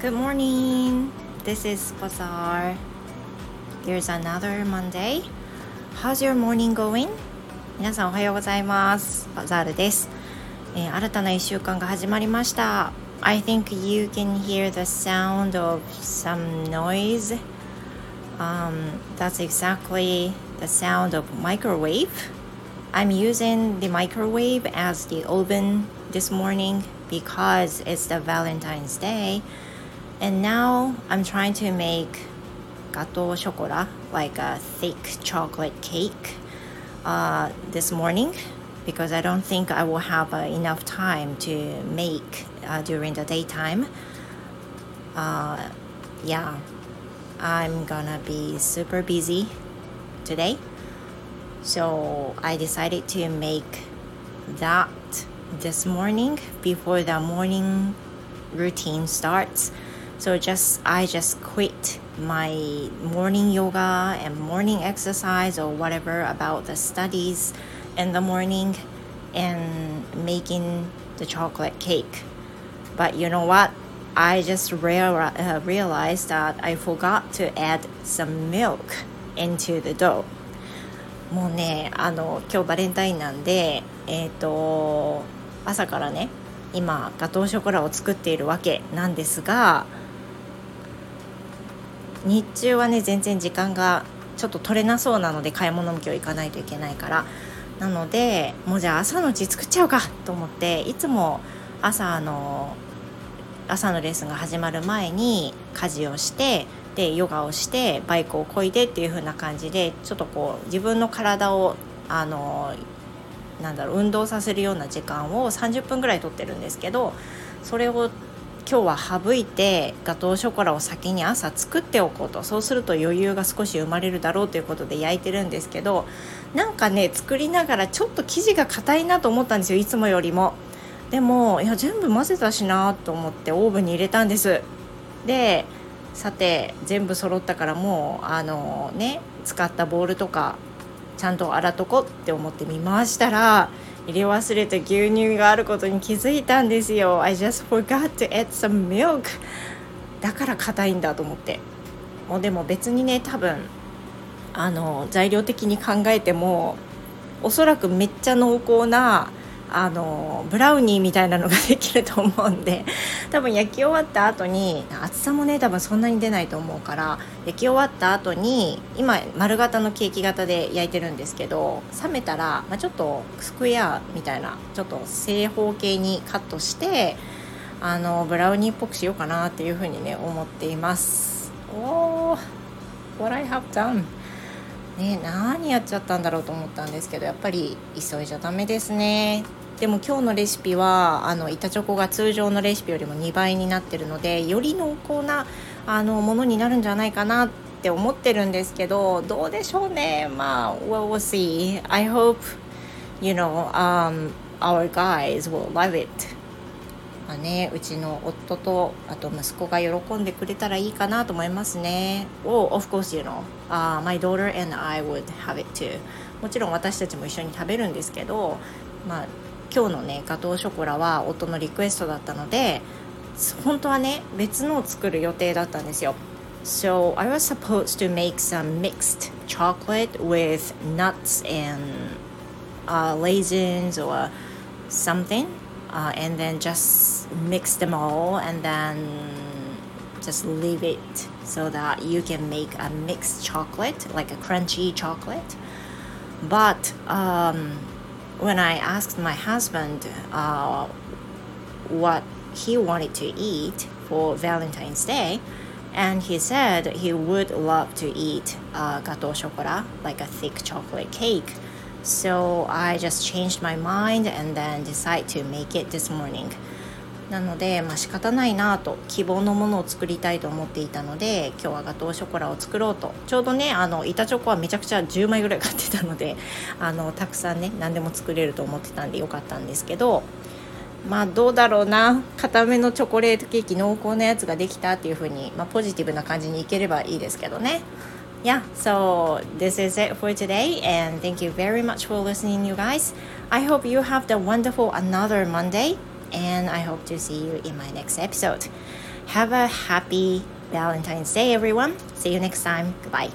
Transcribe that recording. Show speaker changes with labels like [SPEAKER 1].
[SPEAKER 1] Good morning. This is Bazaar. Here's another Monday. How's your morning going? 皆さんおはようございます。バザールです。えー、新たな1週間が始まりました。I think you can hear the sound of some noise. Um, that's exactly the sound of microwave. I'm using the microwave as the oven this morning because it's the Valentine's Day. And now I'm trying to make gato chocolat, like a thick chocolate cake, uh, this morning because I don't think I will have uh, enough time to make uh, during the daytime. Uh, yeah, I'm gonna be super busy today. So I decided to make that this morning before the morning routine starts. So just I just quit my morning yoga and morning exercise or whatever about the studies in the morning and making the chocolate cake. But you know what? I just real, uh, realized that I forgot to add some milk into the dough. もうね、あの今日バレンタインなんで、えっ、ー、と朝からね、今ガトーショコラを作っているわけなんですが。 日中はね全然時間がちょっと取れなそうなので買い物も今日行かないといけないから。なのでもうじゃあ朝のうち作っちゃおうかと思っていつも朝の朝のレッスンが始まる前に家事をしてでヨガをしてバイクをこいでっていう風な感じでちょっとこう自分の体をあのなんだろう運動させるような時間を30分ぐらいとってるんですけどそれを今日は省いてガトーショコラを先に朝作っておこうと。そうすると余裕が少し生まれるだろうということで焼いてるんですけどなんかね作りながらちょっと生地が硬いなと思ったんですよいつもよりも。でもいや全部混ぜたしなと思ってオーブンに入れたんです。でさて全部揃ったからもうあのね使ったボウルとかちゃんと洗っとこうって思って見回したら入れ忘れた牛乳があることに気づいたんですよ。I just forgot to add some milk. だから硬いんだと思って。もうでも別にね多分あの材料的に考えてもおそらくめっちゃ濃厚なあのブラウニーみたいなのができると思うんで 多分焼き終わった後に厚さもね多分そんなに出ないと思うから焼き終わった後に今丸型のケーキ型で焼いてるんですけど冷めたら、まあ、ちょっとスクエアみたいなちょっと正方形にカットしてあのブラウニーっぽくしようかなっていうふうにね思っています。おー What I have done ね、何やっちゃったんだろうと思ったんですけどやっぱり急いじゃダメですねでも今日のレシピはあの板チョコが通常のレシピよりも2倍になってるのでより濃厚なあのものになるんじゃないかなって思ってるんですけどどうでしょうねまあ well we'll see I hope you know、um, our guys will love it まあね、うちの夫とあと息子が喜んでくれたらいいかなと思いますね。Oh, of course, you know,、uh, my daughter and I would have it too. もちろん私たちも一緒に食べるんですけど、まあ、今日のねガトーショコラは夫のリクエストだったので本当はね別のを作る予定だったんですよ So I was supposed to make some mixed chocolate with nuts and uh, raisins or something uh, and then just mix them all and then just leave it so that you can make a mixed chocolate like a crunchy chocolate but um, when I asked my husband uh, what he wanted to eat for Valentine's Day, and he said he would love to eat uh, gâteau chocolat, like a thick chocolate cake. So I just changed my mind and then decided to make it this morning. なので、まあ仕方ないなと希望のものを作りたいと思っていたので今日はガトーショコラを作ろうとちょうどねあの板チョコはめちゃくちゃ10枚ぐらい買ってたので あのたくさんね何でも作れると思ってたんでよかったんですけどまあどうだろうな固めのチョコレートケーキ濃厚なやつができたっていう風にまあ、ポジティブな感じにいければいいですけどね Yeah, so this is it for today, and thank you very much for listening, you guys. I hope you have the wonderful another Monday. And I hope to see you in my next episode. Have a happy Valentine's Day everyone. See you next time. Goodbye.